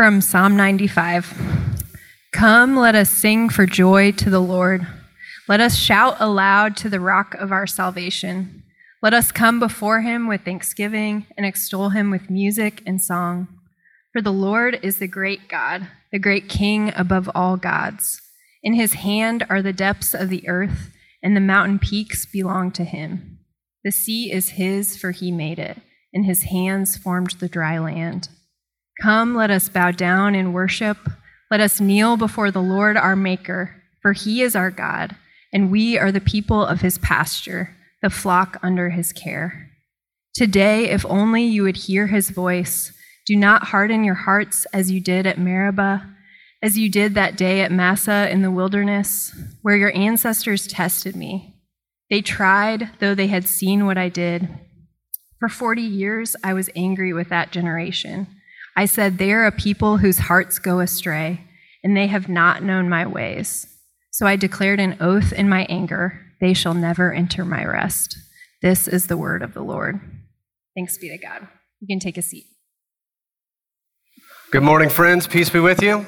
From Psalm 95 Come, let us sing for joy to the Lord. Let us shout aloud to the rock of our salvation. Let us come before him with thanksgiving and extol him with music and song. For the Lord is the great God, the great King above all gods. In his hand are the depths of the earth, and the mountain peaks belong to him. The sea is his, for he made it, and his hands formed the dry land. Come, let us bow down and worship. Let us kneel before the Lord our Maker, for he is our God, and we are the people of his pasture, the flock under his care. Today, if only you would hear his voice, do not harden your hearts as you did at Meribah, as you did that day at Massah in the wilderness, where your ancestors tested me. They tried, though they had seen what I did. For 40 years, I was angry with that generation. I said, They are a people whose hearts go astray, and they have not known my ways. So I declared an oath in my anger they shall never enter my rest. This is the word of the Lord. Thanks be to God. You can take a seat. Good morning, friends. Peace be with you.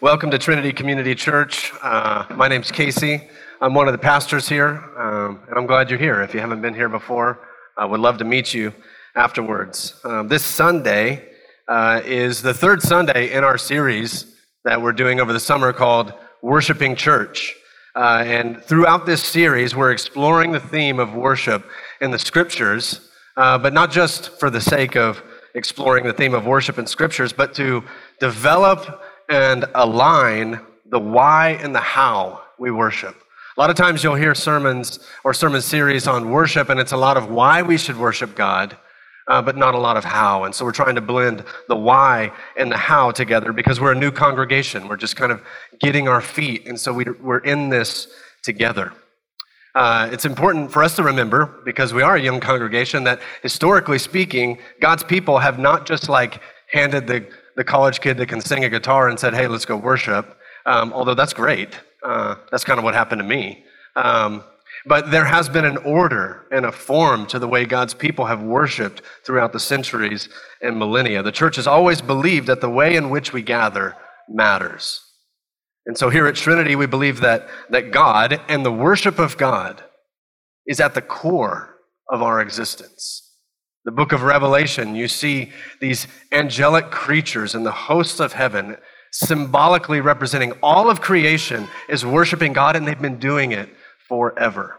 Welcome to Trinity Community Church. Uh, my name's Casey. I'm one of the pastors here, um, and I'm glad you're here. If you haven't been here before, I would love to meet you afterwards. Um, this Sunday uh, is the third Sunday in our series that we're doing over the summer called Worshiping Church. Uh, and throughout this series, we're exploring the theme of worship in the scriptures, uh, but not just for the sake of exploring the theme of worship in scriptures, but to develop and align the why and the how we worship. A lot of times you'll hear sermons or sermon series on worship, and it's a lot of why we should worship God uh, but not a lot of how. And so we're trying to blend the why and the how together because we're a new congregation. We're just kind of getting our feet. And so we, we're in this together. Uh, it's important for us to remember, because we are a young congregation, that historically speaking, God's people have not just like handed the, the college kid that can sing a guitar and said, hey, let's go worship, um, although that's great. Uh, that's kind of what happened to me. Um, but there has been an order and a form to the way God's people have worshiped throughout the centuries and millennia. The church has always believed that the way in which we gather matters. And so here at Trinity, we believe that, that God and the worship of God is at the core of our existence. The book of Revelation, you see these angelic creatures and the hosts of heaven symbolically representing all of creation is worshiping God, and they've been doing it forever.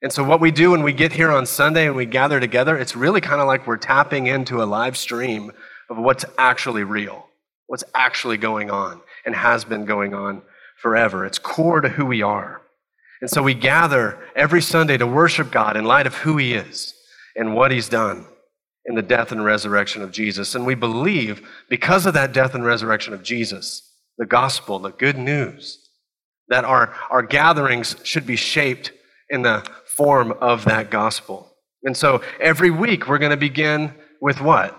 And so, what we do when we get here on Sunday and we gather together, it's really kind of like we're tapping into a live stream of what's actually real, what's actually going on, and has been going on forever. It's core to who we are. And so, we gather every Sunday to worship God in light of who He is and what He's done in the death and resurrection of Jesus. And we believe, because of that death and resurrection of Jesus, the gospel, the good news, that our, our gatherings should be shaped in the form of that gospel. And so every week we're going to begin with what?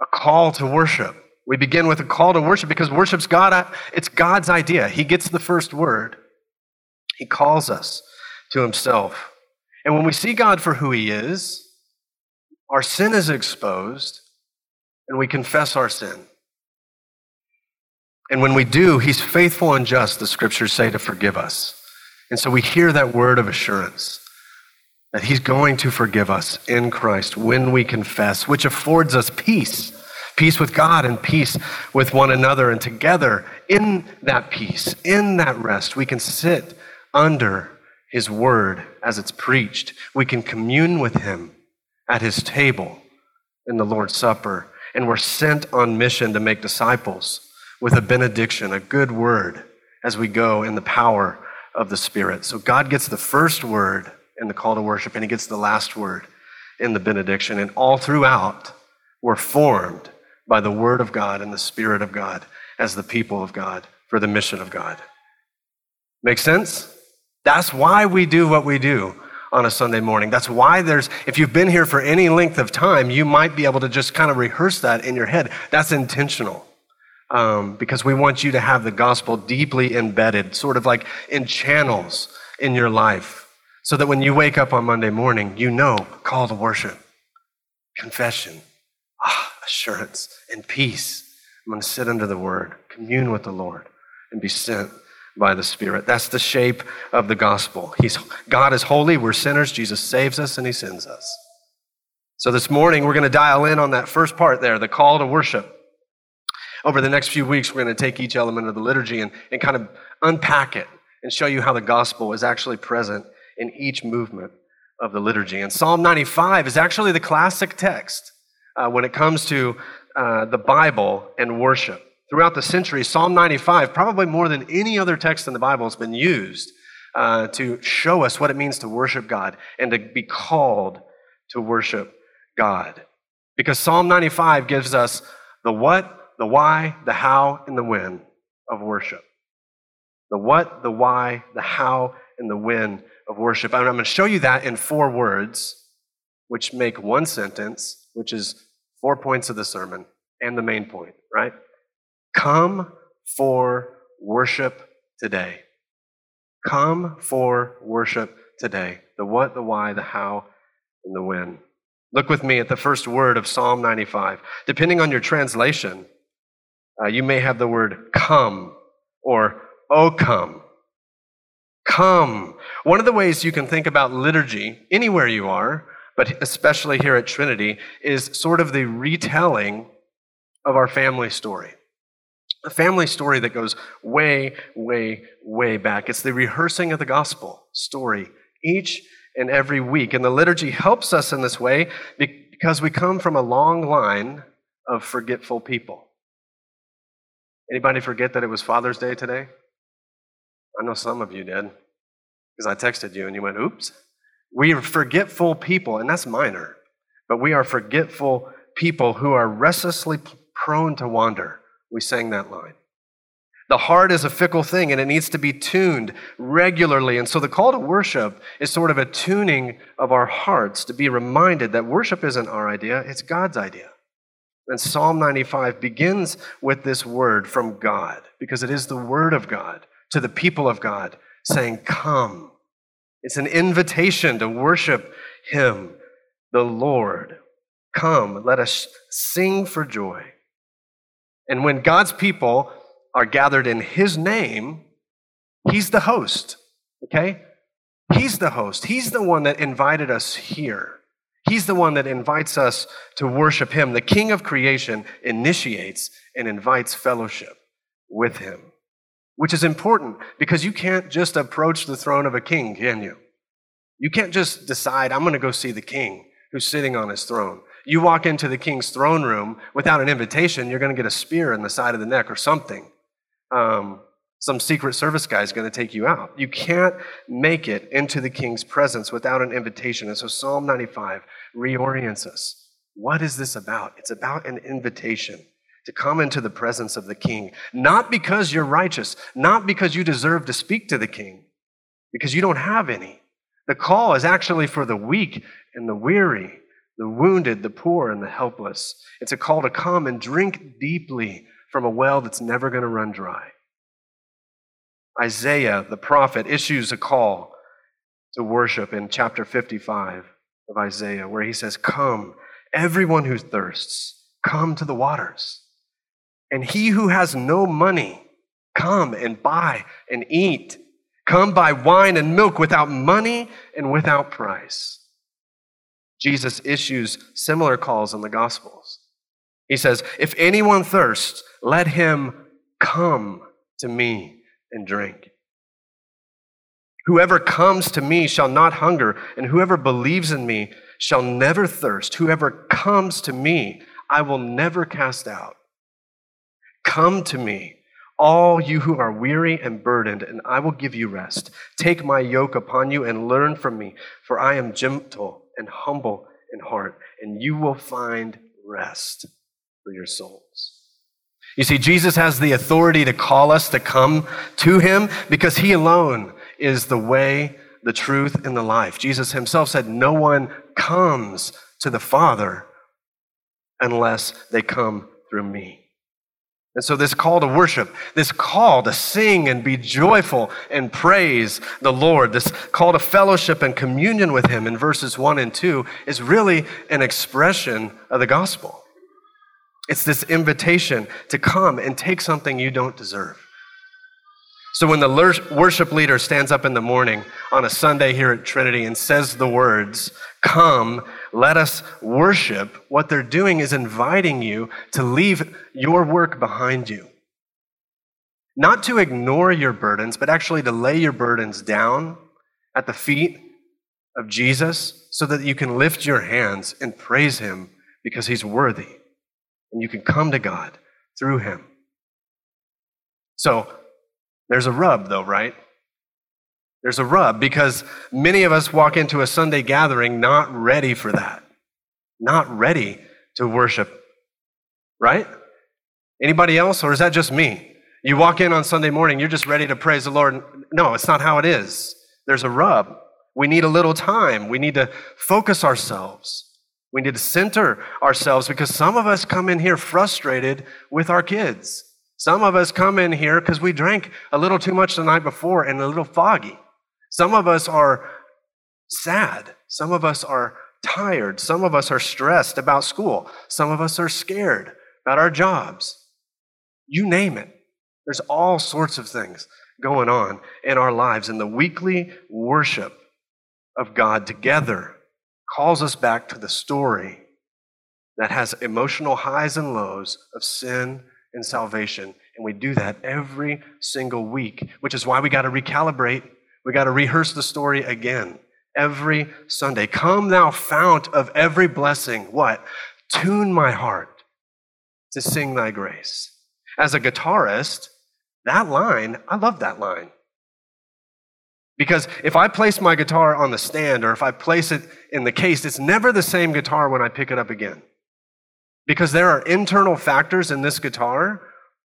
A call to worship. We begin with a call to worship because worship's God, it's God's idea. He gets the first word. He calls us to himself. And when we see God for who he is, our sin is exposed and we confess our sin. And when we do, he's faithful and just, the scriptures say, to forgive us. And so we hear that word of assurance that he's going to forgive us in Christ when we confess, which affords us peace peace with God and peace with one another. And together, in that peace, in that rest, we can sit under his word as it's preached. We can commune with him at his table in the Lord's Supper. And we're sent on mission to make disciples with a benediction, a good word, as we go in the power of the Spirit. So God gets the first word in the call to worship, and He gets the last word in the benediction. And all throughout, we're formed by the Word of God and the Spirit of God as the people of God for the mission of God. Make sense? That's why we do what we do on a Sunday morning. That's why there's, if you've been here for any length of time, you might be able to just kind of rehearse that in your head. That's intentional um, because we want you to have the gospel deeply embedded, sort of like in channels in your life, so that when you wake up on Monday morning, you know call to worship, confession, ah, assurance, and peace. I'm going to sit under the word, commune with the Lord, and be sent by the Spirit. That's the shape of the gospel. He's, God is holy, we're sinners, Jesus saves us, and he sends us. So this morning, we're going to dial in on that first part there, the call to worship. Over the next few weeks, we're going to take each element of the liturgy and, and kind of unpack it and show you how the gospel is actually present in each movement of the liturgy. And Psalm 95 is actually the classic text uh, when it comes to uh, the Bible and worship. Throughout the centuries, Psalm 95, probably more than any other text in the Bible, has been used uh, to show us what it means to worship God and to be called to worship God. Because Psalm 95 gives us the what, the why, the how, and the when of worship. The what, the why, the how, and the when of worship. And I'm going to show you that in four words, which make one sentence, which is four points of the sermon and the main point, right? Come for worship today. Come for worship today. The what, the why, the how, and the when. Look with me at the first word of Psalm 95. Depending on your translation, uh, you may have the word come or oh come. Come. One of the ways you can think about liturgy anywhere you are, but especially here at Trinity, is sort of the retelling of our family story. A family story that goes way, way, way back. It's the rehearsing of the gospel story each and every week. And the liturgy helps us in this way because we come from a long line of forgetful people. Anybody forget that it was Father's Day today? I know some of you did because I texted you and you went, oops. We are forgetful people, and that's minor, but we are forgetful people who are restlessly prone to wander. We sang that line. The heart is a fickle thing and it needs to be tuned regularly. And so the call to worship is sort of a tuning of our hearts to be reminded that worship isn't our idea, it's God's idea. And Psalm 95 begins with this word from God because it is the word of God to the people of God saying, Come. It's an invitation to worship Him, the Lord. Come, let us sing for joy. And when God's people are gathered in His name, He's the host, okay? He's the host. He's the one that invited us here. He's the one that invites us to worship Him. The King of creation initiates and invites fellowship with Him which is important because you can't just approach the throne of a king, can you? You can't just decide, I'm going to go see the king who's sitting on his throne. You walk into the king's throne room without an invitation, you're going to get a spear in the side of the neck or something. Um, some secret service guy is going to take you out. You can't make it into the king's presence without an invitation. And so Psalm 95 reorients us. What is this about? It's about an invitation to come into the presence of the king, not because you're righteous, not because you deserve to speak to the king, because you don't have any. The call is actually for the weak and the weary, the wounded, the poor, and the helpless. It's a call to come and drink deeply from a well that's never going to run dry. Isaiah, the prophet, issues a call to worship in chapter 55 of Isaiah, where he says, Come, everyone who thirsts, come to the waters. And he who has no money, come and buy and eat. Come buy wine and milk without money and without price. Jesus issues similar calls in the Gospels. He says, If anyone thirsts, let him come to me and drink. Whoever comes to me shall not hunger, and whoever believes in me shall never thirst. Whoever comes to me, I will never cast out. Come to me, all you who are weary and burdened, and I will give you rest. Take my yoke upon you and learn from me, for I am gentle and humble in heart, and you will find rest for your souls. You see, Jesus has the authority to call us to come to him because he alone is the way, the truth, and the life. Jesus himself said, No one comes to the Father unless they come through me. And so, this call to worship, this call to sing and be joyful and praise the Lord, this call to fellowship and communion with Him in verses 1 and 2 is really an expression of the gospel. It's this invitation to come and take something you don't deserve. So when the worship leader stands up in the morning on a Sunday here at Trinity and says the words, Come, let us worship, what they're doing is inviting you to leave your work behind you. Not to ignore your burdens, but actually to lay your burdens down at the feet of Jesus so that you can lift your hands and praise Him because He's worthy. And you can come to God through Him. So, there's a rub, though, right? There's a rub because many of us walk into a Sunday gathering not ready for that, not ready to worship, right? Anybody else, or is that just me? You walk in on Sunday morning, you're just ready to praise the Lord. No, it's not how it is. There's a rub. We need a little time. We need to focus ourselves. We need to center ourselves because some of us come in here frustrated with our kids. Some of us come in here because we drank a little too much the night before and a little foggy. Some of us are sad. Some of us are tired. Some of us are stressed about school. Some of us are scared about our jobs. You name it. There's all sorts of things going on in our lives. And the weekly worship of God together calls us back to the story that has emotional highs and lows of sin and salvation. And we do that every single week, which is why we got to recalibrate. We got to rehearse the story again every Sunday. Come, thou fount of every blessing. What? Tune my heart to sing thy grace. As a guitarist, that line, I love that line. Because if I place my guitar on the stand or if I place it in the case, it's never the same guitar when I pick it up again. Because there are internal factors in this guitar,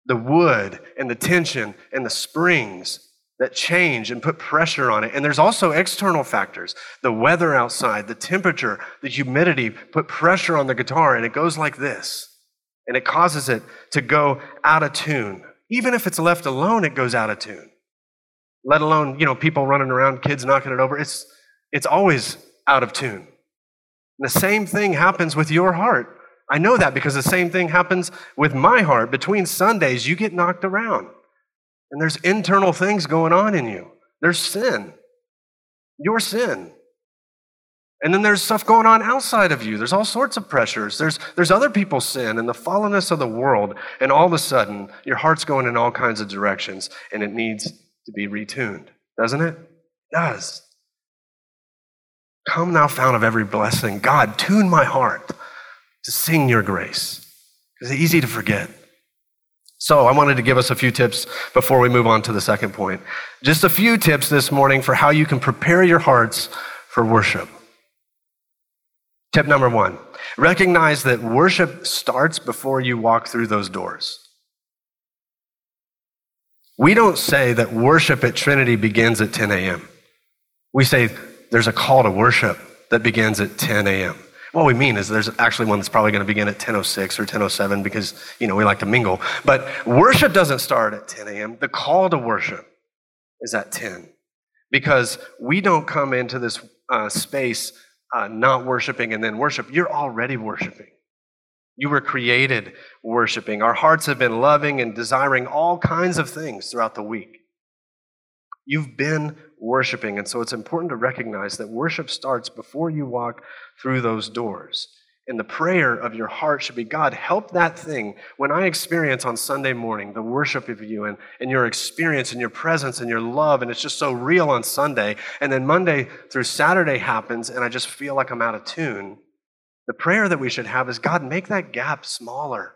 the wood and the tension and the springs that change and put pressure on it. And there's also external factors the weather outside, the temperature, the humidity put pressure on the guitar, and it goes like this. And it causes it to go out of tune. Even if it's left alone, it goes out of tune. Let alone, you know, people running around, kids knocking it over. It's, it's always out of tune. And the same thing happens with your heart. I know that because the same thing happens with my heart. Between Sundays, you get knocked around. And there's internal things going on in you. There's sin, your sin. And then there's stuff going on outside of you. There's all sorts of pressures. There's, there's other people's sin and the fallenness of the world. And all of a sudden, your heart's going in all kinds of directions and it needs to be retuned, doesn't it? It does. Come, thou fount of every blessing. God, tune my heart to sing your grace. It's easy to forget. So, I wanted to give us a few tips before we move on to the second point. Just a few tips this morning for how you can prepare your hearts for worship. Tip number one recognize that worship starts before you walk through those doors. We don't say that worship at Trinity begins at 10 a.m. We say there's a call to worship that begins at 10 a.m. What we mean is there's actually one that's probably going to begin at 10.06 or 10.07 because, you know, we like to mingle. But worship doesn't start at 10 a.m. The call to worship is at 10 because we don't come into this uh, space uh, not worshiping and then worship. You're already worshiping. You were created worshiping. Our hearts have been loving and desiring all kinds of things throughout the week. You've been worshiping. And so it's important to recognize that worship starts before you walk through those doors. And the prayer of your heart should be God, help that thing. When I experience on Sunday morning the worship of you and, and your experience and your presence and your love, and it's just so real on Sunday, and then Monday through Saturday happens, and I just feel like I'm out of tune. The prayer that we should have is God, make that gap smaller.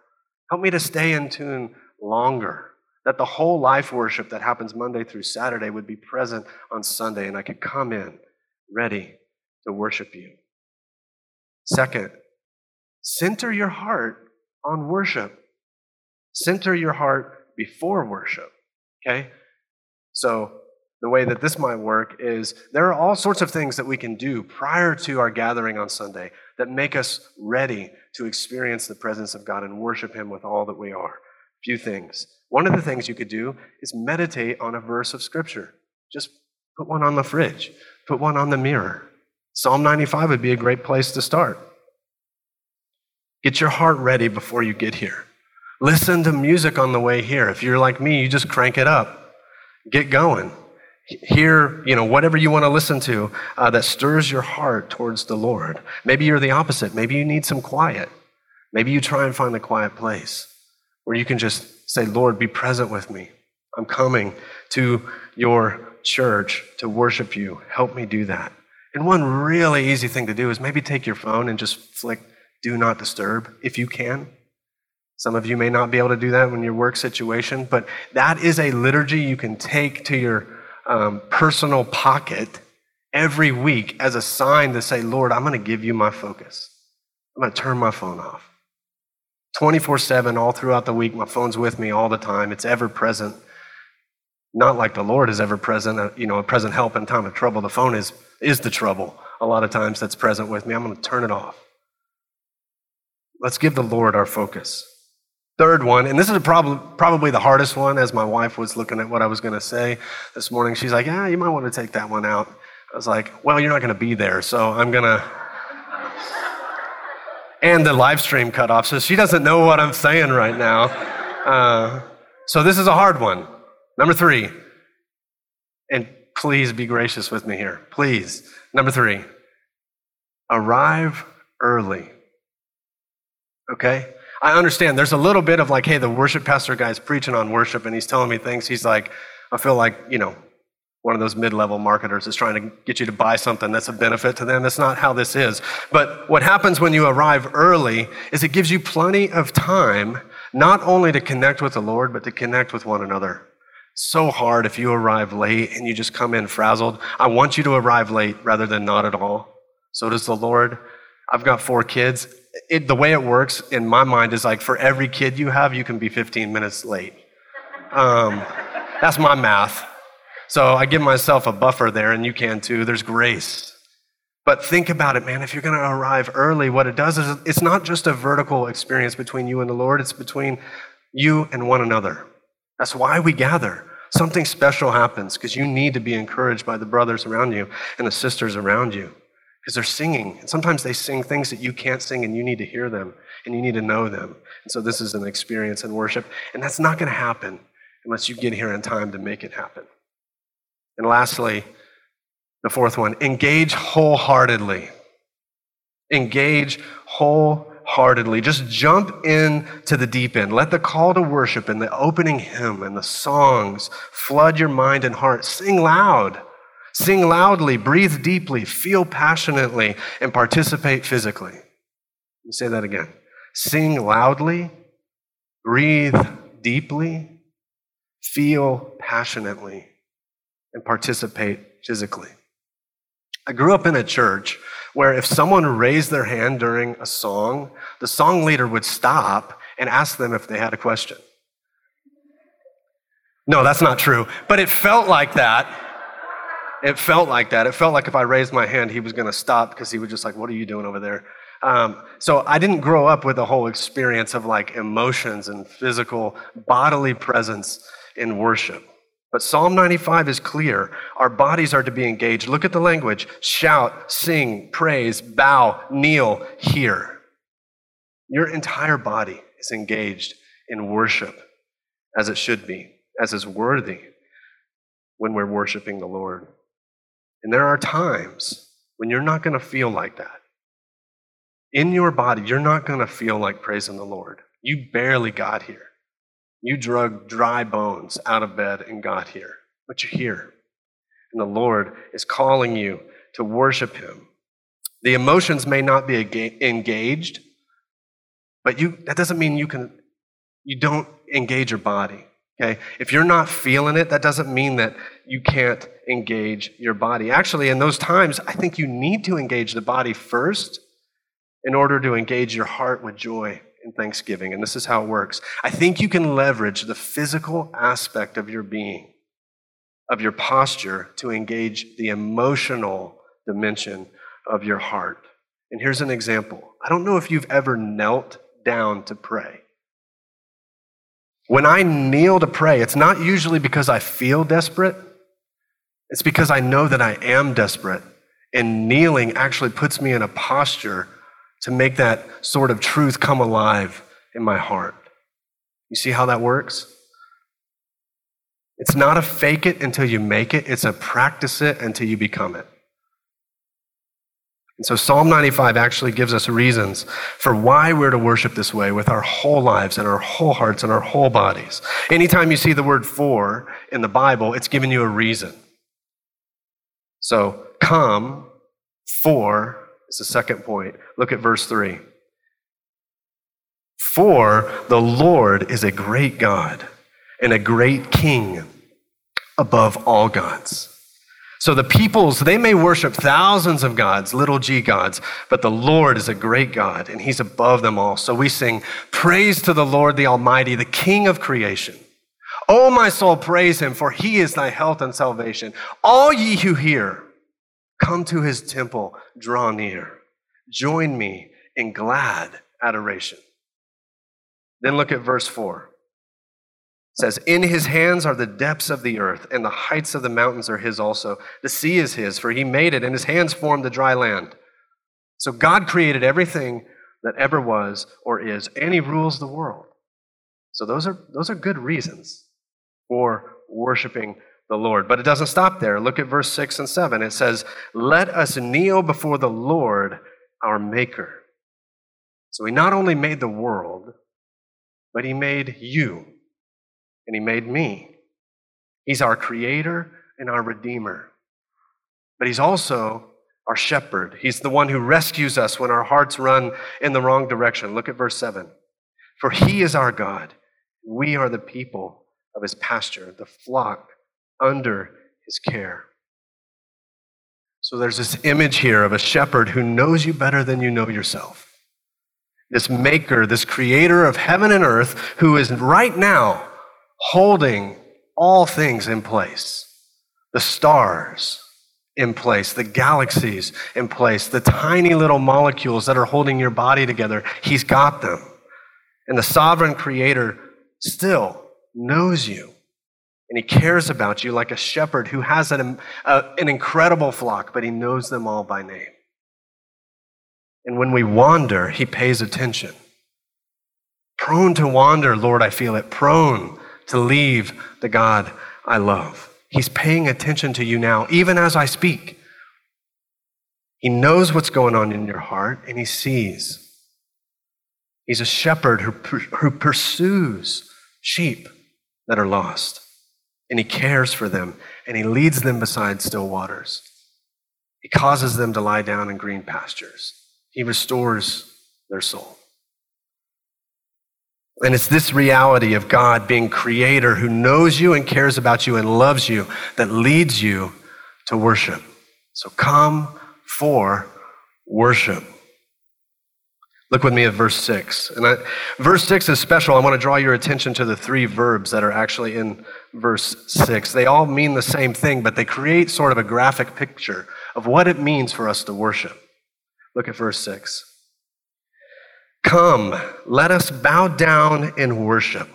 Help me to stay in tune longer that the whole life worship that happens Monday through Saturday would be present on Sunday, and I could come in ready to worship you. Second, center your heart on worship. Center your heart before worship. Okay? So, the way that this might work is there are all sorts of things that we can do prior to our gathering on Sunday that make us ready to experience the presence of God and worship Him with all that we are. A few things. One of the things you could do is meditate on a verse of Scripture. Just put one on the fridge, put one on the mirror. Psalm 95 would be a great place to start. Get your heart ready before you get here. Listen to music on the way here. If you're like me, you just crank it up. Get going. Hear, you know, whatever you want to listen to uh, that stirs your heart towards the Lord. Maybe you're the opposite. Maybe you need some quiet. Maybe you try and find a quiet place where you can just say, Lord, be present with me. I'm coming to your church to worship you. Help me do that. And one really easy thing to do is maybe take your phone and just flick do not disturb if you can. Some of you may not be able to do that in your work situation, but that is a liturgy you can take to your um, personal pocket every week as a sign to say, Lord, I'm going to give you my focus. I'm going to turn my phone off. 24 7, all throughout the week, my phone's with me all the time. It's ever present. Not like the Lord is ever present, uh, you know, a present help in time of trouble. The phone is, is the trouble a lot of times that's present with me. I'm going to turn it off. Let's give the Lord our focus. Third one, and this is prob- probably the hardest one, as my wife was looking at what I was going to say this morning. She's like, Yeah, you might want to take that one out. I was like, Well, you're not going to be there, so I'm going to. and the live stream cut off, so she doesn't know what I'm saying right now. Uh, so this is a hard one. Number three, and please be gracious with me here. Please. Number three, arrive early. Okay? I understand there's a little bit of like, hey, the worship pastor guy's preaching on worship and he's telling me things. He's like, I feel like, you know, one of those mid level marketers is trying to get you to buy something that's a benefit to them. That's not how this is. But what happens when you arrive early is it gives you plenty of time not only to connect with the Lord, but to connect with one another. So hard if you arrive late and you just come in frazzled. I want you to arrive late rather than not at all. So does the Lord. I've got four kids it, the way it works in my mind is like for every kid you have, you can be 15 minutes late. Um, that's my math. So I give myself a buffer there, and you can too. There's grace. But think about it, man. If you're going to arrive early, what it does is it's not just a vertical experience between you and the Lord, it's between you and one another. That's why we gather. Something special happens because you need to be encouraged by the brothers around you and the sisters around you because they're singing. And sometimes they sing things that you can't sing, and you need to hear them and you need to know them. And so this is an experience in worship. And that's not going to happen unless you get here in time to make it happen. And lastly, the fourth one engage wholeheartedly. Engage wholeheartedly. Just jump in to the deep end. Let the call to worship and the opening hymn and the songs flood your mind and heart. Sing loud. Sing loudly, breathe deeply, feel passionately, and participate physically. Let me say that again. Sing loudly, breathe deeply, feel passionately, and participate physically. I grew up in a church where if someone raised their hand during a song, the song leader would stop and ask them if they had a question. No, that's not true, but it felt like that it felt like that. It felt like if I raised my hand, he was going to stop because he was just like, What are you doing over there? Um, so I didn't grow up with a whole experience of like emotions and physical bodily presence in worship. But Psalm 95 is clear. Our bodies are to be engaged. Look at the language shout, sing, praise, bow, kneel, hear. Your entire body is engaged in worship as it should be, as is worthy when we're worshiping the Lord. And there are times when you're not going to feel like that. In your body, you're not going to feel like praising the Lord. You barely got here. You drug dry bones out of bed and got here, but you're here. And the Lord is calling you to worship Him. The emotions may not be engaged, but you, that doesn't mean you can, you don't engage your body. Okay? If you're not feeling it, that doesn't mean that you can't engage your body. Actually, in those times, I think you need to engage the body first in order to engage your heart with joy and thanksgiving. And this is how it works. I think you can leverage the physical aspect of your being, of your posture, to engage the emotional dimension of your heart. And here's an example I don't know if you've ever knelt down to pray. When I kneel to pray, it's not usually because I feel desperate, it's because I know that I am desperate. And kneeling actually puts me in a posture to make that sort of truth come alive in my heart. You see how that works? It's not a fake it until you make it, it's a practice it until you become it. And so Psalm 95 actually gives us reasons for why we're to worship this way with our whole lives and our whole hearts and our whole bodies. Anytime you see the word for in the Bible, it's giving you a reason. So come for is the second point. Look at verse 3. For the Lord is a great God and a great king above all gods. So the peoples, they may worship thousands of gods, little g gods, but the Lord is a great God and he's above them all. So we sing, Praise to the Lord the Almighty, the King of creation. O my soul, praise him, for he is thy health and salvation. All ye who hear, come to his temple, draw near. Join me in glad adoration. Then look at verse 4 says, In his hands are the depths of the earth, and the heights of the mountains are his also. The sea is his, for he made it, and his hands formed the dry land. So God created everything that ever was or is, and he rules the world. So those are, those are good reasons for worshiping the Lord. But it doesn't stop there. Look at verse 6 and 7. It says, Let us kneel before the Lord, our Maker. So he not only made the world, but he made you and He made me. He's our creator and our redeemer. But He's also our shepherd. He's the one who rescues us when our hearts run in the wrong direction. Look at verse 7. For He is our God. We are the people of His pasture, the flock under His care. So there's this image here of a shepherd who knows you better than you know yourself. This maker, this creator of heaven and earth, who is right now holding all things in place the stars in place, the galaxies in place, the tiny little molecules that are holding your body together. He's got them. And the sovereign creator still knows you. And he cares about you like a shepherd who has an, an incredible flock, but he knows them all by name. And when we wander, he pays attention. Prone to wander, Lord, I feel it. Prone to leave the God I love. He's paying attention to you now, even as I speak. He knows what's going on in your heart and he sees. He's a shepherd who, who pursues sheep that are lost and he cares for them and he leads them beside still waters. He causes them to lie down in green pastures. He restores their soul. And it's this reality of God being creator who knows you and cares about you and loves you that leads you to worship. So come for worship. Look with me at verse 6. And I, verse 6 is special. I want to draw your attention to the three verbs that are actually in verse 6. They all mean the same thing, but they create sort of a graphic picture of what it means for us to worship. Look at verse 6. Come, let us bow down in worship.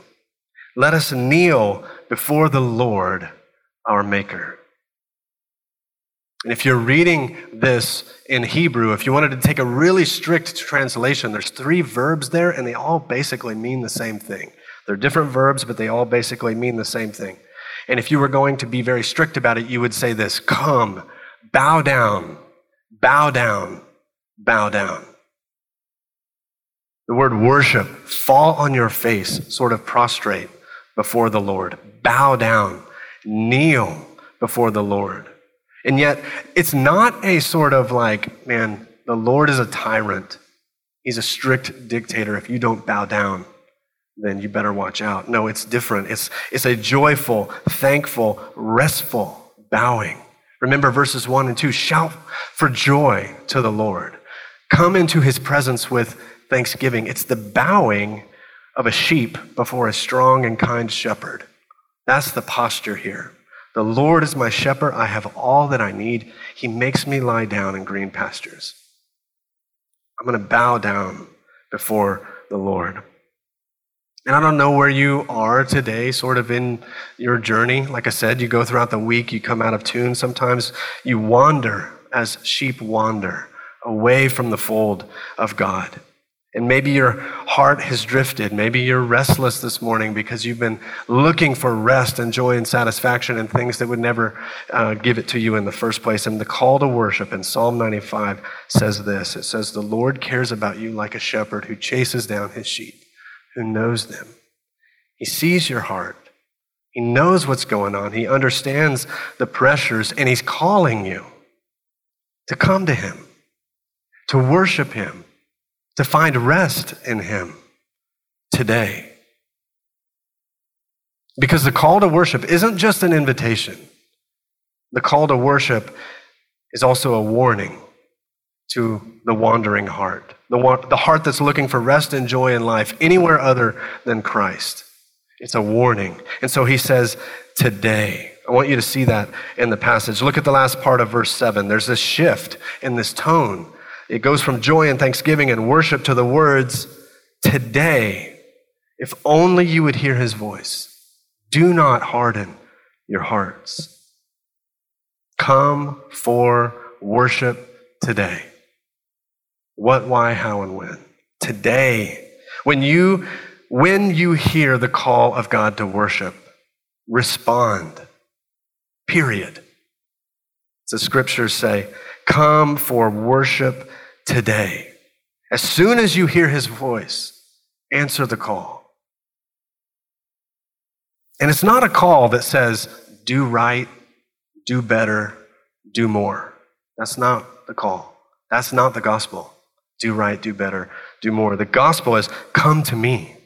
Let us kneel before the Lord, our Maker. And if you're reading this in Hebrew, if you wanted to take a really strict translation, there's three verbs there, and they all basically mean the same thing. They're different verbs, but they all basically mean the same thing. And if you were going to be very strict about it, you would say this Come, bow down, bow down, bow down. The word worship, fall on your face, sort of prostrate before the Lord, bow down, kneel before the Lord. And yet, it's not a sort of like, man, the Lord is a tyrant. He's a strict dictator. If you don't bow down, then you better watch out. No, it's different. It's, it's a joyful, thankful, restful bowing. Remember verses 1 and 2 shout for joy to the Lord. Come into his presence with thanksgiving. It's the bowing of a sheep before a strong and kind shepherd. That's the posture here. The Lord is my shepherd. I have all that I need. He makes me lie down in green pastures. I'm going to bow down before the Lord. And I don't know where you are today, sort of in your journey. Like I said, you go throughout the week, you come out of tune. Sometimes you wander as sheep wander away from the fold of God. And maybe your heart has drifted. Maybe you're restless this morning because you've been looking for rest and joy and satisfaction and things that would never uh, give it to you in the first place. And the call to worship in Psalm 95 says this it says, The Lord cares about you like a shepherd who chases down his sheep, who knows them. He sees your heart, he knows what's going on, he understands the pressures, and he's calling you to come to him, to worship him to find rest in Him today. Because the call to worship isn't just an invitation, the call to worship is also a warning to the wandering heart, the, the heart that's looking for rest and joy in life anywhere other than Christ. It's a warning. And so he says, Today. I want you to see that in the passage. Look at the last part of verse 7. There's this shift in this tone it goes from joy and thanksgiving and worship to the words, Today, if only you would hear his voice, do not harden your hearts. Come for worship today. What, why, how, and when? Today. When you, when you hear the call of God to worship, respond. Period. The scriptures say, come for worship today. As soon as you hear his voice, answer the call. And it's not a call that says, do right, do better, do more. That's not the call. That's not the gospel. Do right, do better, do more. The gospel is, come to me,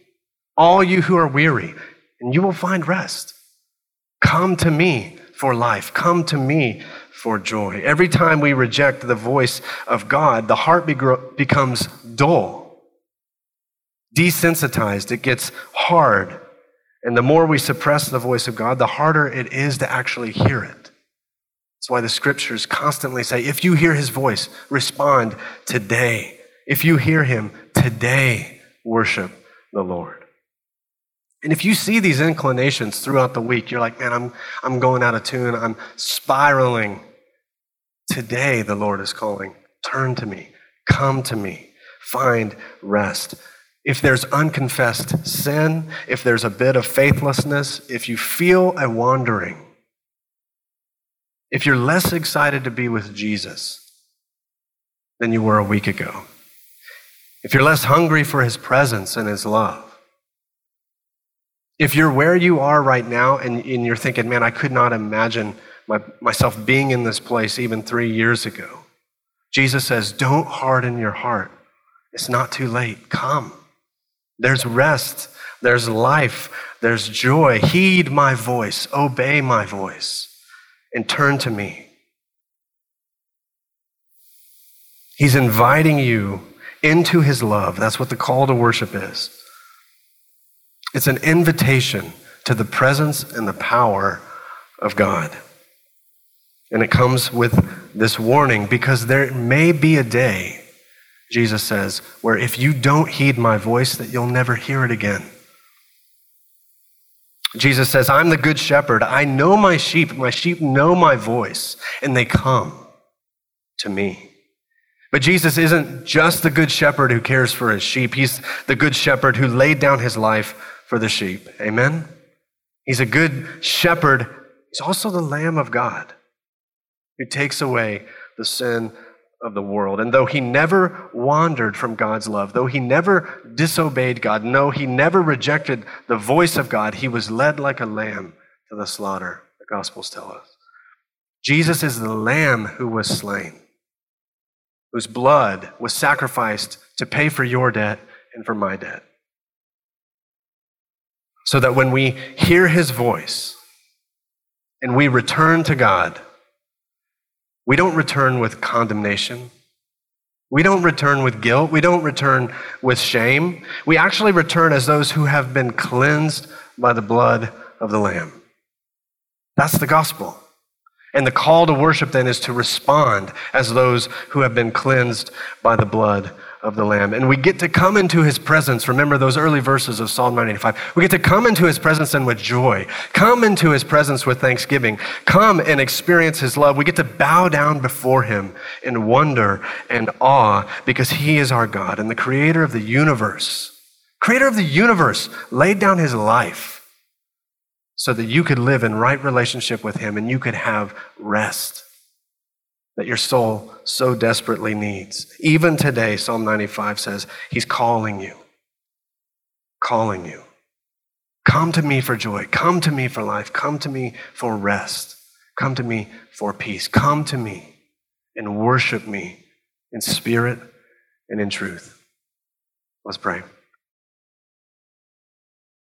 all you who are weary, and you will find rest. Come to me for life. Come to me for joy. Every time we reject the voice of God, the heart becomes dull, desensitized. It gets hard. And the more we suppress the voice of God, the harder it is to actually hear it. That's why the scriptures constantly say if you hear his voice, respond today. If you hear him today, worship the Lord. And if you see these inclinations throughout the week, you're like, man, I'm, I'm going out of tune. I'm spiraling Today, the Lord is calling. Turn to me, come to me, find rest. If there's unconfessed sin, if there's a bit of faithlessness, if you feel a wandering, if you're less excited to be with Jesus than you were a week ago, if you're less hungry for his presence and his love, if you're where you are right now and, and you're thinking, man, I could not imagine my, myself being in this place even three years ago. Jesus says, Don't harden your heart. It's not too late. Come. There's rest, there's life, there's joy. Heed my voice, obey my voice, and turn to me. He's inviting you into his love. That's what the call to worship is. It's an invitation to the presence and the power of God. And it comes with this warning because there may be a day, Jesus says, where if you don't heed my voice, that you'll never hear it again. Jesus says, I'm the good shepherd. I know my sheep. My sheep know my voice, and they come to me. But Jesus isn't just the good shepherd who cares for his sheep. He's the good shepherd who laid down his life for the sheep. Amen? He's a good shepherd. He's also the Lamb of God who takes away the sin of the world. And though he never wandered from God's love, though he never disobeyed God, no, he never rejected the voice of God, he was led like a lamb to the slaughter, the Gospels tell us. Jesus is the lamb who was slain, whose blood was sacrificed to pay for your debt and for my debt. So that when we hear his voice and we return to God, we don't return with condemnation. We don't return with guilt. We don't return with shame. We actually return as those who have been cleansed by the blood of the Lamb. That's the gospel. And the call to worship then is to respond as those who have been cleansed by the blood of the Lamb. And we get to come into his presence. Remember those early verses of Psalm 95. We get to come into his presence and with joy. Come into his presence with thanksgiving. Come and experience his love. We get to bow down before him in wonder and awe because he is our God and the creator of the universe. Creator of the universe laid down his life so that you could live in right relationship with him and you could have rest that your soul so desperately needs. Even today, Psalm 95 says, He's calling you, calling you. Come to me for joy. Come to me for life. Come to me for rest. Come to me for peace. Come to me and worship me in spirit and in truth. Let's pray.